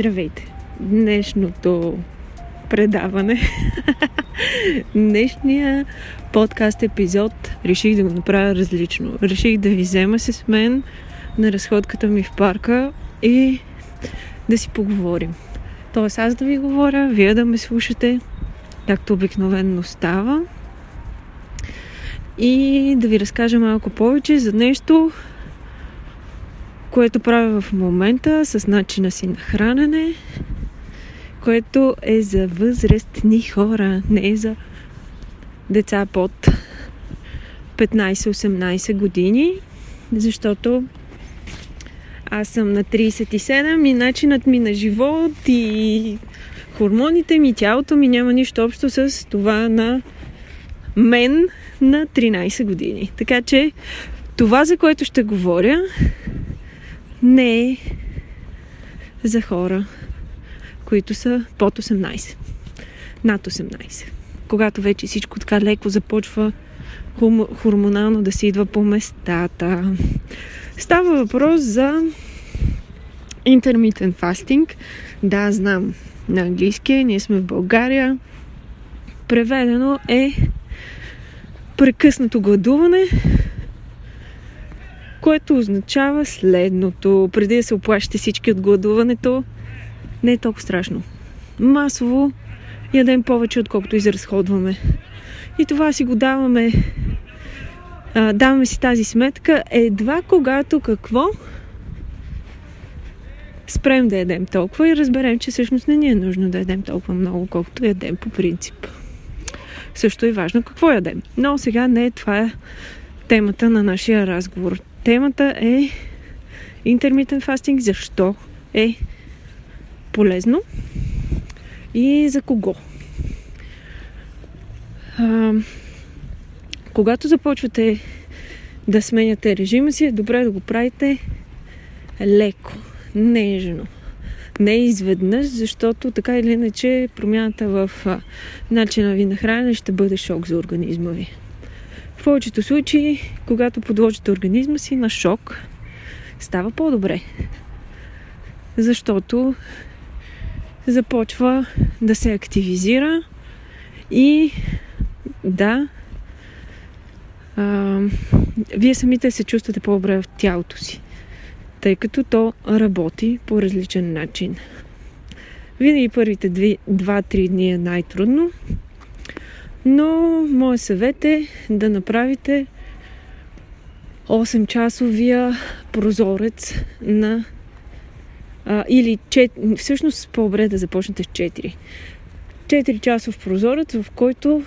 Здравейте! Днешното предаване, днешния подкаст епизод реших да го направя различно. Реших да ви взема с мен на разходката ми в парка и да си поговорим. Тоест аз да ви говоря, вие да ме слушате, както обикновенно става. И да ви разкажа малко повече за нещо, което правя в момента с начина си на хранене, което е за възрастни хора, не е за деца под 15-18 години, защото аз съм на 37 и начинът ми на живот и хормоните ми, тялото ми няма нищо общо с това на мен на 13 години. Така че това, за което ще говоря, не е за хора, които са под 18. Над 18. Когато вече всичко така леко започва хормонално да се идва по местата. Става въпрос за intermittent fasting. Да, знам на английски, ние сме в България. Преведено е прекъснато гладуване което означава следното. Преди да се оплащате всички от гладуването, не е толкова страшно. Масово ядем повече, отколкото изразходваме. И това си го даваме. А, даваме си тази сметка едва когато какво спрем да ядем толкова и разберем, че всъщност не ни е нужно да ядем толкова много, колкото ядем по принцип. Също е важно какво ядем. Но сега не е това темата на нашия разговор. Темата е intermittent fasting. Защо е полезно и за кого? А, когато започвате да сменяте режима си, е добре да го правите леко, нежно. Не изведнъж, защото така или иначе промяната в начина ви на хранене ще бъде шок за организма ви. В повечето случаи, когато подложите организма си на шок, става по-добре. Защото започва да се активизира и да, а, вие самите се чувствате по-добре в тялото си, тъй като то работи по различен начин. Винаги първите 2-3 дни е най-трудно, но моят съвет е да направите 8-часовия прозорец на а, или 4, всъщност по-добре да започнете с 4. 4 часов прозорец, в който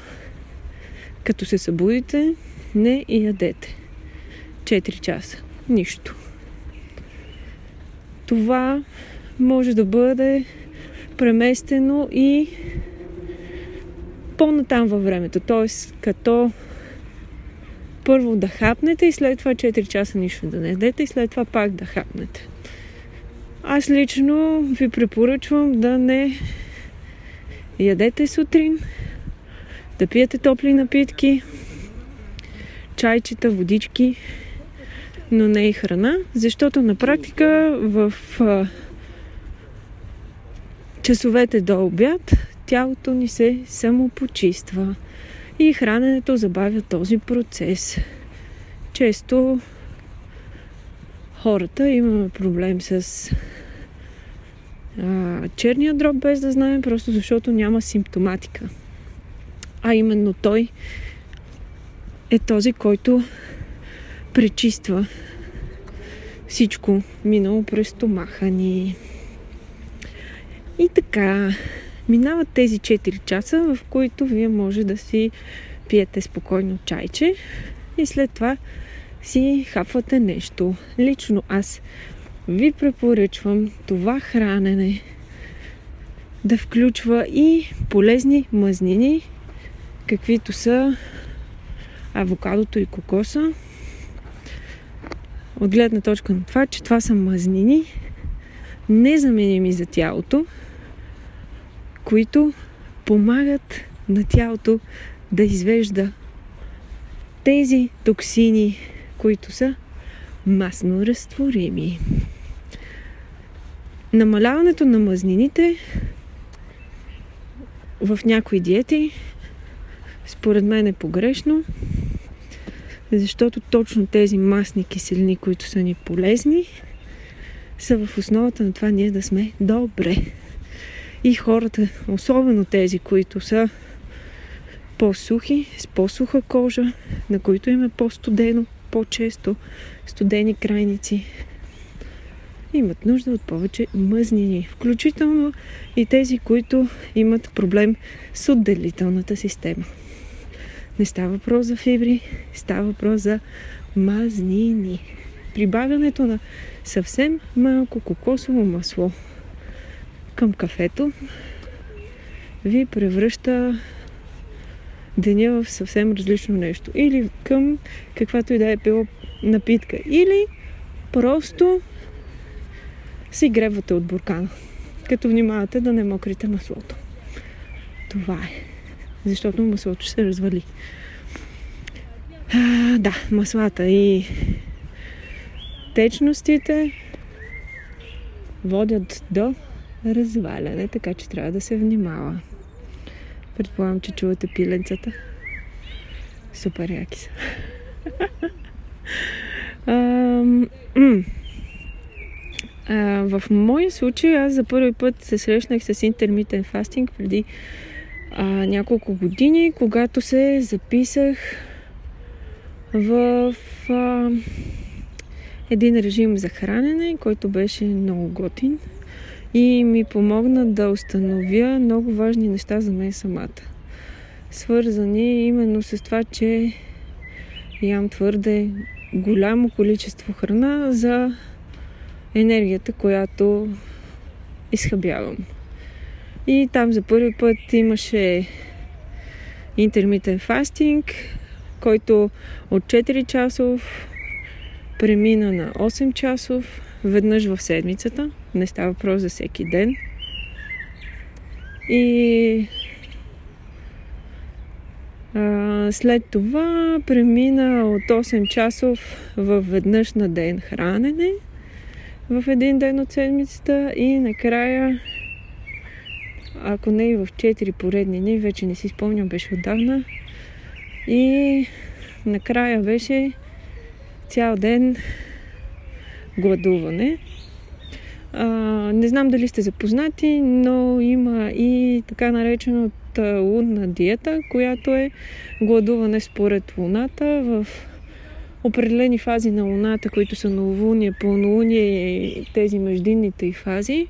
като се събудите, не ядете. 4 часа. Нищо. Това може да бъде преместено и по-натам във времето. Т.е. като първо да хапнете и след това 4 часа нищо да не ядете и след това пак да хапнете. Аз лично ви препоръчвам да не ядете сутрин, да пиете топли напитки, чайчета, водички, но не и храна, защото на практика в часовете до обяд тялото ни се самопочиства и храненето забавя този процес. Често хората имаме проблем с а, черния дроб, без да знаем, просто защото няма симптоматика. А именно той е този, който пречиства всичко минало през стомаха ни. И така, Минават тези 4 часа, в които вие може да си пиете спокойно чайче и след това си хапвате нещо. Лично аз ви препоръчвам това хранене да включва и полезни мазнини, каквито са авокадото и кокоса. От гледна точка на това, че това са мазнини, незаменими за тялото, които помагат на тялото да извежда тези токсини, които са масно разтворими. Намаляването на мазнините в някои диети според мен е погрешно, защото точно тези масни киселини, които са ни полезни, са в основата на това ние да сме добре. И хората, особено тези, които са по-сухи, с по-суха кожа, на които им е по-студено, по-често студени крайници, имат нужда от повече мъзнини. Включително и тези, които имат проблем с отделителната система. Не става въпрос за фибри, става въпрос за мазнини. Прибавянето на съвсем малко кокосово масло към кафето ви превръща деня в съвсем различно нещо. Или към каквато и да е пила напитка. Или просто си гребвате от буркана. Като внимавате да не мокрите маслото. Това е. Защото маслото ще се развали. А, да, маслата и течностите водят до разваляне, така че трябва да се внимава. Предполагам, че чувате пиленцата. Супер яки са. в моя случай аз за първи път се срещнах с интермитен фастинг преди а, няколко години, когато се записах в а, един режим за хранене, който беше много готин и ми помогна да установя много важни неща за мен самата. Свързани именно с това, че ям твърде голямо количество храна за енергията, която изхъбявам. И там за първи път имаше интермитен фастинг, който от 4 часов премина на 8 часов веднъж в седмицата. Не става въпрос за всеки ден. И а, след това премина от 8 часов в веднъж на ден хранене в един ден от седмицата и накрая ако не и в 4 поредни дни, вече не си спомням, беше отдавна. И накрая беше цял ден гладуване. А, не знам дали сте запознати, но има и така наречената лунна диета, която е гладуване според луната в определени фази на луната, които са новолуние, пълнолуние и тези междинните фази.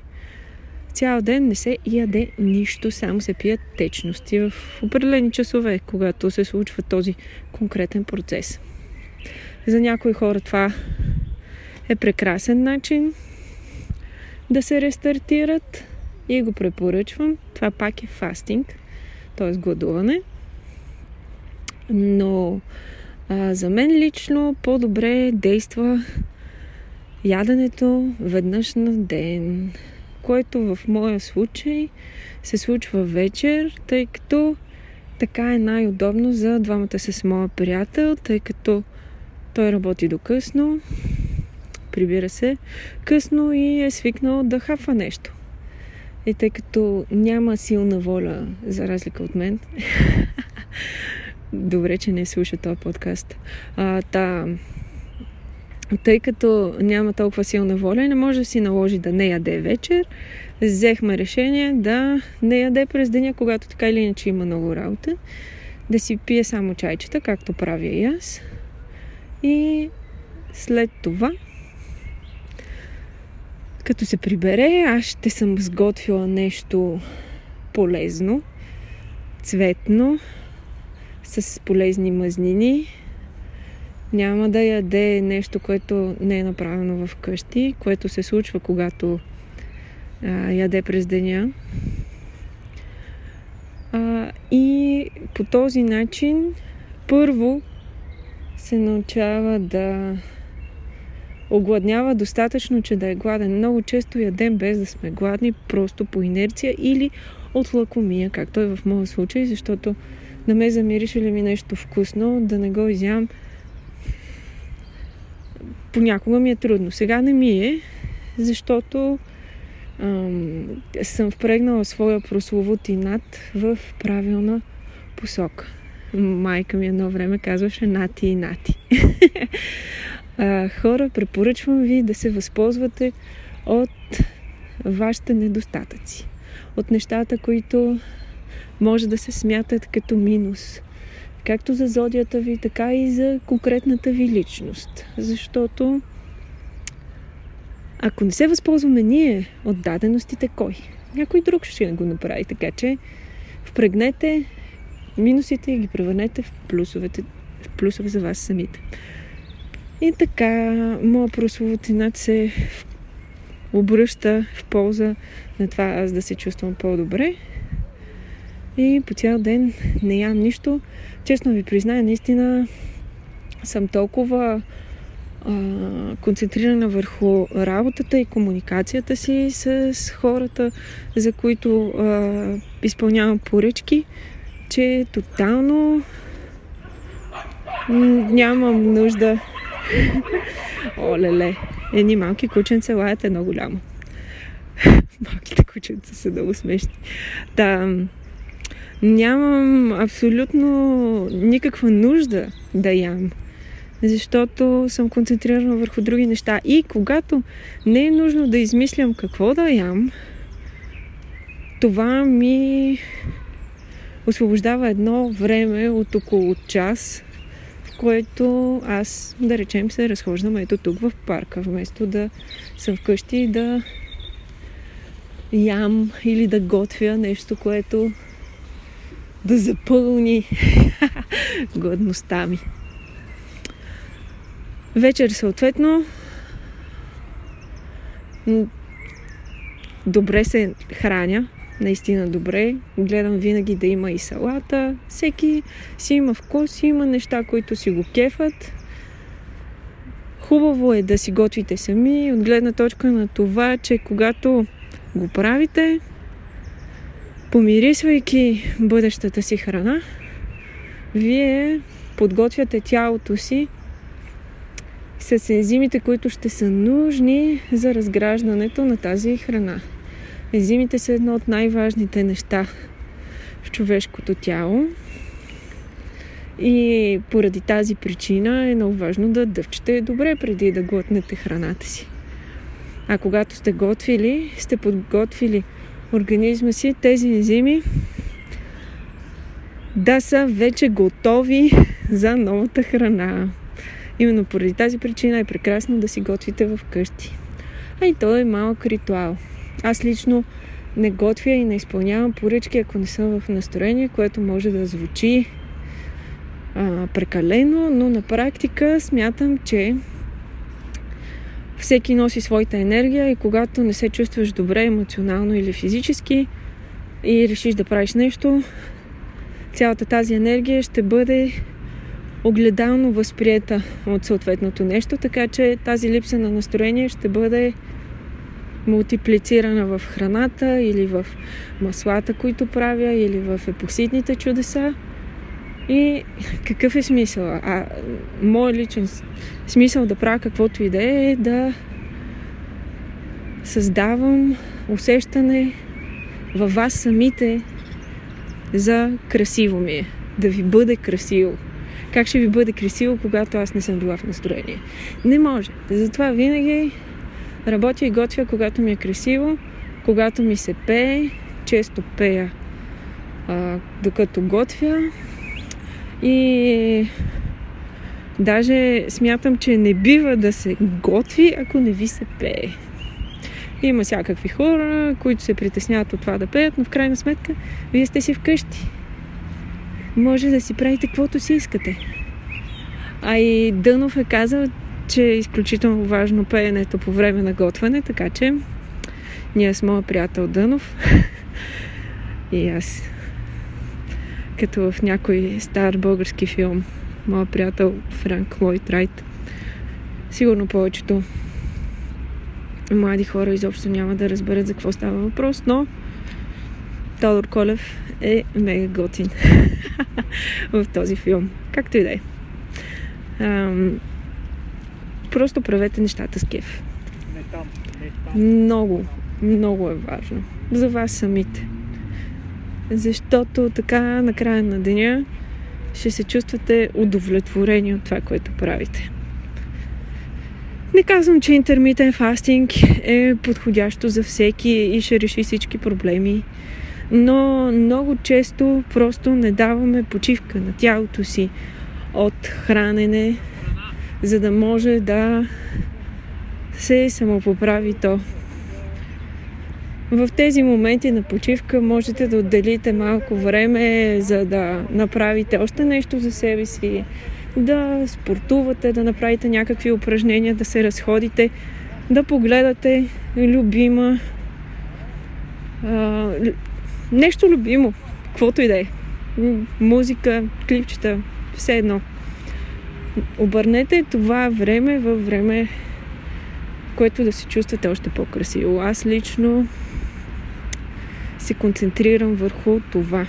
Цял ден не се яде нищо, само се пият течности в определени часове, когато се случва този конкретен процес. За някои хора това е прекрасен начин да се рестартират и го препоръчвам. Това пак е фастинг, т.е. гладуване. Но а, за мен лично по-добре действа яденето веднъж на ден, което в моя случай се случва вечер, тъй като така е най-удобно за двамата с моя приятел, тъй като той работи до късно, прибира се късно и е свикнал да хапва нещо. И тъй като няма силна воля, за разлика от мен, добре, че не слуша този подкаст, а, та, тъй като няма толкова силна воля, не може да си наложи да не яде вечер, взехме решение да не яде през деня, когато така или иначе има много работа, да си пие само чайчета, както правя и аз. И след това като се прибере, аз ще съм сготвила нещо полезно, цветно, с полезни мазнини. Няма да яде нещо, което не е направено в къщи, което се случва, когато а, яде през деня. А, и по този начин първо се научава да огладнява достатъчно, че да е гладен. Много често ядем без да сме гладни, просто по инерция или от лакомия, както е в моя случай, защото да ме замирише ли ми нещо вкусно, да не го изям. Понякога ми е трудно. Сега не ми е, защото ам, съм впрегнала своя прословут над в правилна посока. Майка ми едно време казваше нати и нати. а, хора, препоръчвам ви да се възползвате от вашите недостатъци. От нещата, които може да се смятат като минус. Както за зодията ви, така и за конкретната ви личност. Защото ако не се възползваме ние от даденостите, кой? Някой друг ще го направи. Така че впрегнете минусите и ги превърнете в, плюсовете, в плюсове за вас самите. И така, моя прословутинат се обръща в полза на това аз да се чувствам по-добре. И по цял ден не ям нищо. Честно ви призная, наистина съм толкова а, концентрирана върху работата и комуникацията си с хората, за които а, изпълнявам поръчки, че тотално нямам нужда. О, леле, едни малки кученца лаят едно голямо. Малките кученца са много смешни. Да, нямам абсолютно никаква нужда да ям защото съм концентрирана върху други неща. И когато не е нужно да измислям какво да ям, това ми освобождава едно време от около час, което аз, да речем, се разхождам ето тук в парка, вместо да съм вкъщи и да ям или да готвя нещо, което да запълни годността ми. Вечер съответно добре се храня, наистина добре. Гледам винаги да има и салата. Всеки си има вкус, има неща, които си го кефат. Хубаво е да си готвите сами, от гледна точка на това, че когато го правите, помирисвайки бъдещата си храна, вие подготвяте тялото си с ензимите, които ще са нужни за разграждането на тази храна. Ензимите са едно от най-важните неща в човешкото тяло. И поради тази причина е много важно да дъвчете добре преди да глътнете храната си. А когато сте готвили, сте подготвили организма си тези ензими да са вече готови за новата храна. Именно поради тази причина е прекрасно да си готвите в къщи. А и то е малък ритуал. Аз лично не готвя и не изпълнявам поръчки, ако не съм в настроение, което може да звучи а, прекалено, но на практика смятам, че всеки носи своята енергия и когато не се чувстваш добре емоционално или физически и решиш да правиш нещо, цялата тази енергия ще бъде огледално възприета от съответното нещо, така че тази липса на настроение ще бъде мултиплицирана в храната или в маслата, които правя, или в епоксидните чудеса. И какъв е смисъл? А мой личен смисъл да правя каквото и да е, е да създавам усещане във вас самите за красиво ми е. Да ви бъде красиво. Как ще ви бъде красиво, когато аз не съм била в настроение? Не може. Затова винаги работя и готвя, когато ми е красиво, когато ми се пее, често пея а, докато готвя и даже смятам, че не бива да се готви, ако не ви се пее. Има всякакви хора, които се притесняват от това да пеят, но в крайна сметка вие сте си вкъщи може да си правите каквото си искате. А и Дънов е казал, че е изключително важно пеенето по време на готвяне, така че ние с моя приятел Дънов и аз като в някой стар български филм моя приятел Франк Лойд Райт сигурно повечето млади хора изобщо няма да разберат за какво става въпрос, но Тодор Колев е мега готин в този филм. Както и да е. Просто правете нещата с кеф. Не там, не там. Много, много е важно. За вас самите. Защото така на края на деня ще се чувствате удовлетворени от това, което правите. Не казвам, че интермитен фастинг е подходящо за всеки и ще реши всички проблеми, но много често просто не даваме почивка на тялото си от хранене, за да може да се самопоправи то. В тези моменти на почивка можете да отделите малко време, за да направите още нещо за себе си, да спортувате, да направите някакви упражнения, да се разходите, да погледате любима а, нещо любимо, каквото и да е. Музика, клипчета, все едно. Обърнете това време във време, което да се чувствате още по-красиво. Аз лично се концентрирам върху това.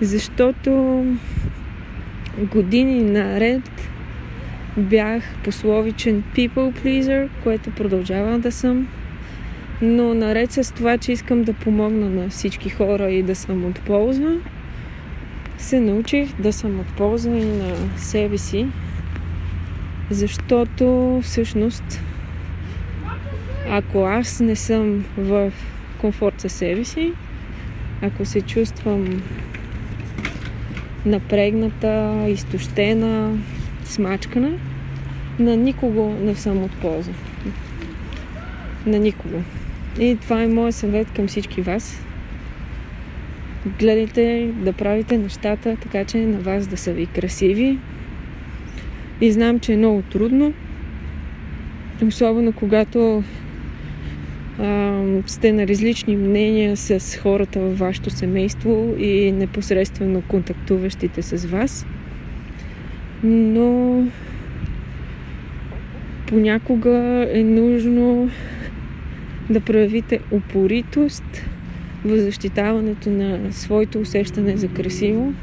Защото години наред бях пословичен people pleaser, което продължавам да съм. Но наред с това, че искам да помогна на всички хора и да съм от полза, се научих да съм от полза и на себе си, защото всъщност ако аз не съм в комфорт със себе си, ако се чувствам напрегната, изтощена, смачкана, на никого не съм от полза. На никого. И това е моят съвет към всички вас. Гледайте да правите нещата така, че на вас да са ви красиви. И знам, че е много трудно. Особено когато а, сте на различни мнения с хората във вашето семейство и непосредствено контактуващите с вас. Но понякога е нужно да проявите упоритост в защитаването на своето усещане за красиво,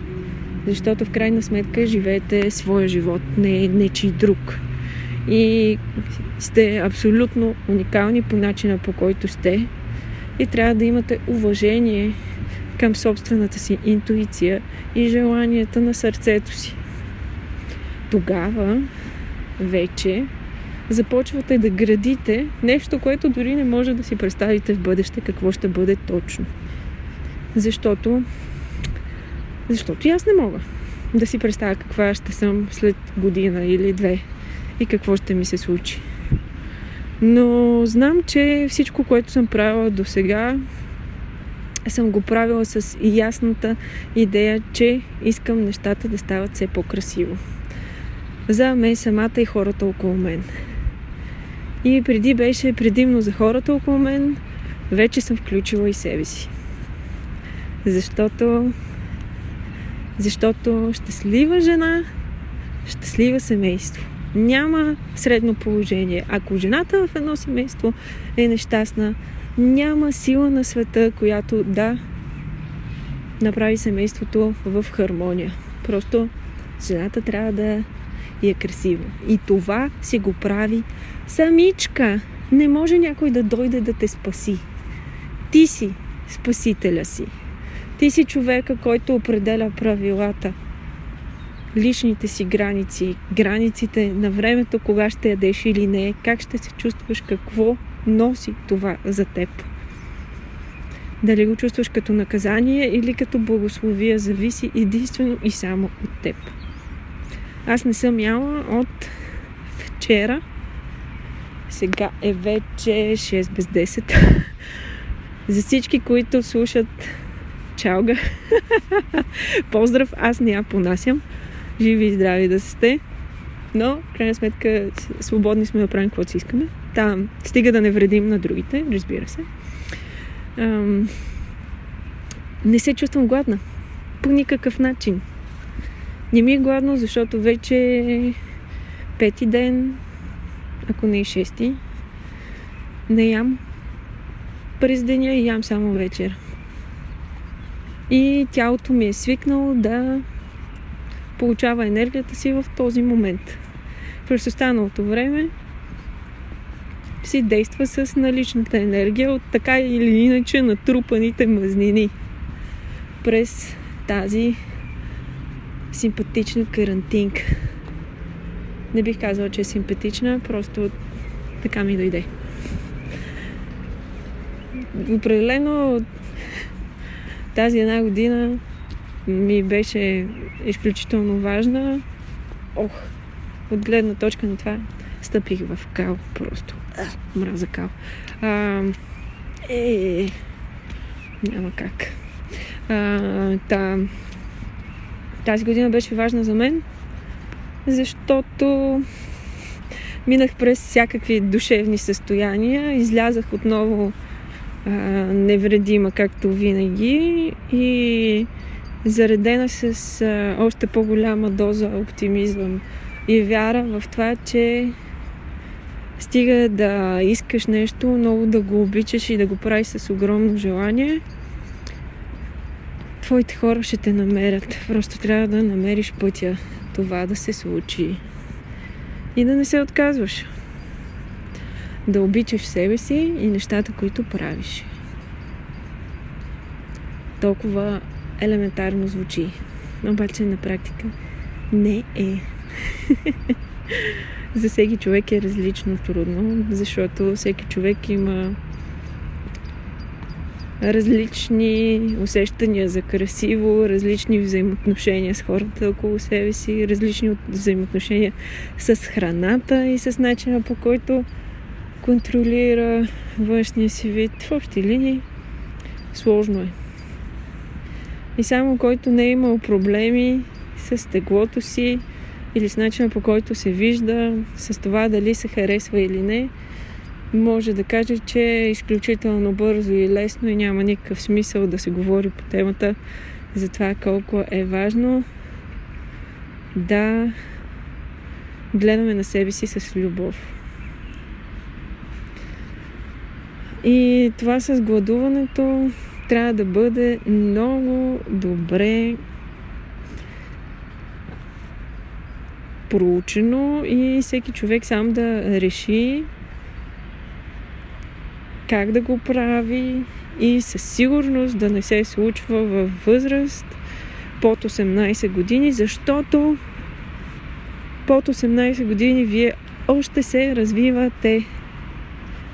защото в крайна сметка живеете своя живот, не нечи друг. И сте абсолютно уникални по начина по който сте и трябва да имате уважение към собствената си интуиция и желанията на сърцето си. Тогава вече започвате да градите нещо, което дори не може да си представите в бъдеще какво ще бъде точно. Защото защото и аз не мога да си представя каква ще съм след година или две и какво ще ми се случи. Но знам, че всичко, което съм правила до сега, съм го правила с ясната идея, че искам нещата да стават все по-красиво. За мен самата и хората около мен. И преди беше предимно за хората около мен, вече съм включила и себе си. Защото защото щастлива жена, щастлива семейство. Няма средно положение. Ако жената в едно семейство е нещастна, няма сила на света, която да направи семейството в хармония. Просто жената трябва да е красива. И това си го прави самичка. Не може някой да дойде да те спаси. Ти си спасителя си. Ти си човека, който определя правилата личните си граници, границите на времето, кога ще ядеш или не, как ще се чувстваш, какво носи това за теб. Дали го чувстваш като наказание или като благословия, зависи единствено и само от теб. Аз не съм яла от вчера. Сега е вече 6 без 10. За всички, които слушат чалга, поздрав, аз не я понасям живи и здрави да сте. Но, в крайна сметка, свободни сме да правим каквото си искаме. Там, стига да не вредим на другите, разбира се. Ам, не се чувствам гладна. По никакъв начин. Не ми е гладно, защото вече пети ден, ако не и шести, не ям през деня и ям само вечер. И тялото ми е свикнало да получава енергията си в този момент. През останалото време си действа с наличната енергия от така или иначе натрупаните мазнини през тази симпатична карантинка. Не бих казала, че е симпатична, просто така ми дойде. Определено тази една година ми беше изключително важна. Ох, от гледна точка на това стъпих в кал просто. Мраза кал. А, е, няма как. А, та, тази година беше важна за мен, защото минах през всякакви душевни състояния, излязах отново а, невредима, както винаги и заредена с а, още по-голяма доза оптимизъм и вяра в това, че стига да искаш нещо, много да го обичаш и да го правиш с огромно желание, твоите хора ще те намерят. Просто трябва да намериш пътя това да се случи и да не се отказваш. Да обичаш себе си и нещата, които правиш. Толкова елементарно звучи. Обаче на практика не е. За всеки човек е различно трудно, защото всеки човек има различни усещания за красиво, различни взаимоотношения с хората около себе си, различни взаимоотношения с храната и с начина по който контролира външния си вид. В общи линии сложно е. И само който не е имал проблеми с теглото си или с начина по който се вижда, с това дали се харесва или не, може да каже, че е изключително бързо и лесно и няма никакъв смисъл да се говори по темата за това колко е важно да гледаме на себе си с любов. И това с гладуването трябва да бъде много добре проучено и всеки човек сам да реши как да го прави и със сигурност да не се случва във възраст под 18 години, защото под 18 години вие още се развивате.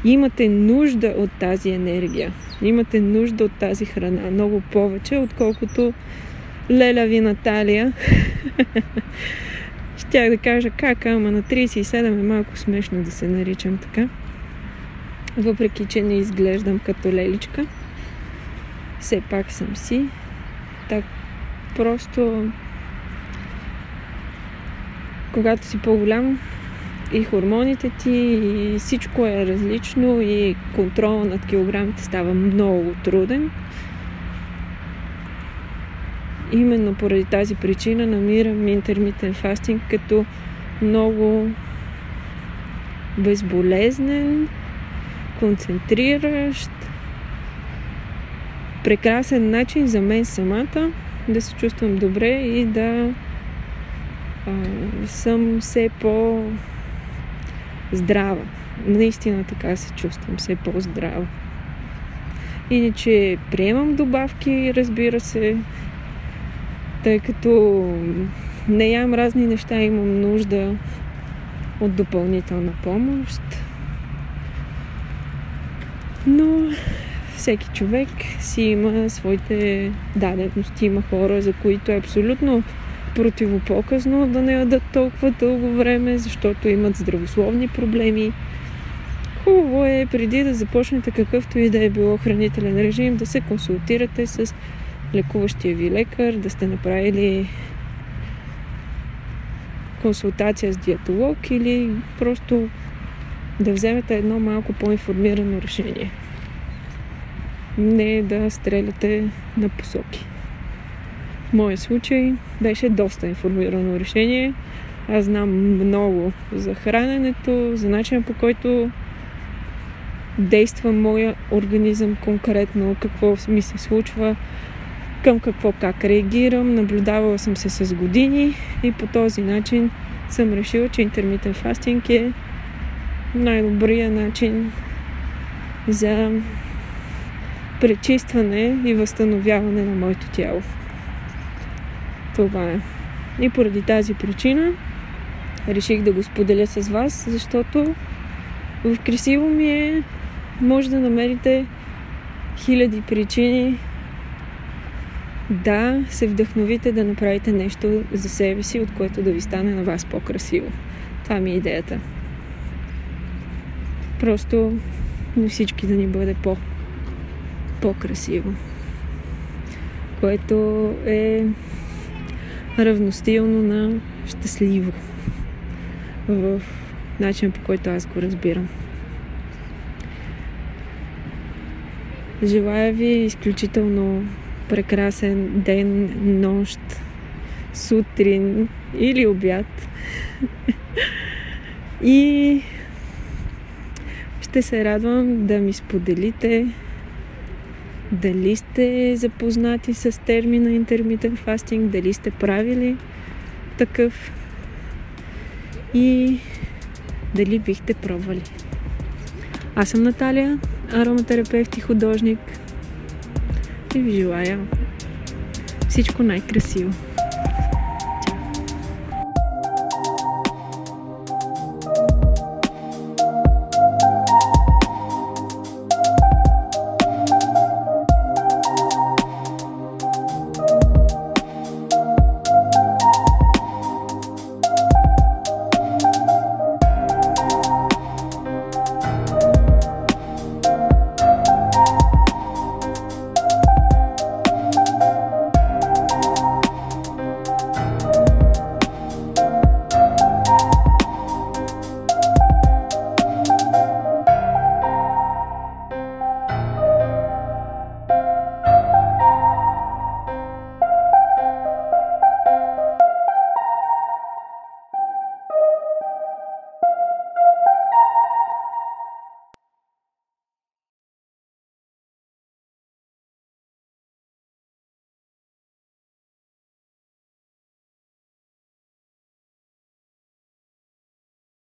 Имате нужда от тази енергия. Имате нужда от тази храна. Много повече, отколкото Леля ви Наталия. Щях да кажа как, ама на 37 е малко смешно да се наричам така въпреки че не изглеждам като леличка. Все пак съм си. Так, просто когато си по-голям и хормоните ти и всичко е различно и контрола над килограмите става много труден. Именно поради тази причина намирам интермитен фастинг като много безболезнен концентриращ, прекрасен начин за мен самата да се чувствам добре и да а, съм все по здрава. Наистина така се чувствам, все по-здрава. Иначе приемам добавки, разбира се, тъй като не ям разни неща, имам нужда от допълнителна помощ. Но всеки човек си има своите дадености. Има хора, за които е абсолютно противопоказно да не ядат толкова дълго време, защото имат здравословни проблеми. Хубаво е преди да започнете какъвто и да е било хранителен режим, да се консултирате с лекуващия ви лекар, да сте направили консултация с диетолог или просто да вземете едно малко по-информирано решение. Не да стреляте на посоки. В моя случай беше доста информирано решение. Аз знам много за храненето, за начина по който действа моя организъм конкретно, какво ми се случва, към какво как реагирам. Наблюдавала съм се с години и по този начин съм решила, че интермитен фастинг е най-добрия начин за пречистване и възстановяване на моето тяло. Това е. И поради тази причина реших да го споделя с вас, защото в красиво ми е може да намерите хиляди причини да се вдъхновите да направите нещо за себе си, от което да ви стане на вас по-красиво. Това ми е идеята. Просто на всички да ни бъде по- по-красиво. Което е равностилно на щастливо в начин по който аз го разбирам. Желая ви изключително прекрасен ден, нощ, сутрин или обяд. И ще се радвам да ми споделите дали сте запознати с термина intermittent fasting, дали сте правили такъв и дали бихте пробвали. Аз съм Наталия, ароматерапевт и художник и ви желая всичко най-красиво.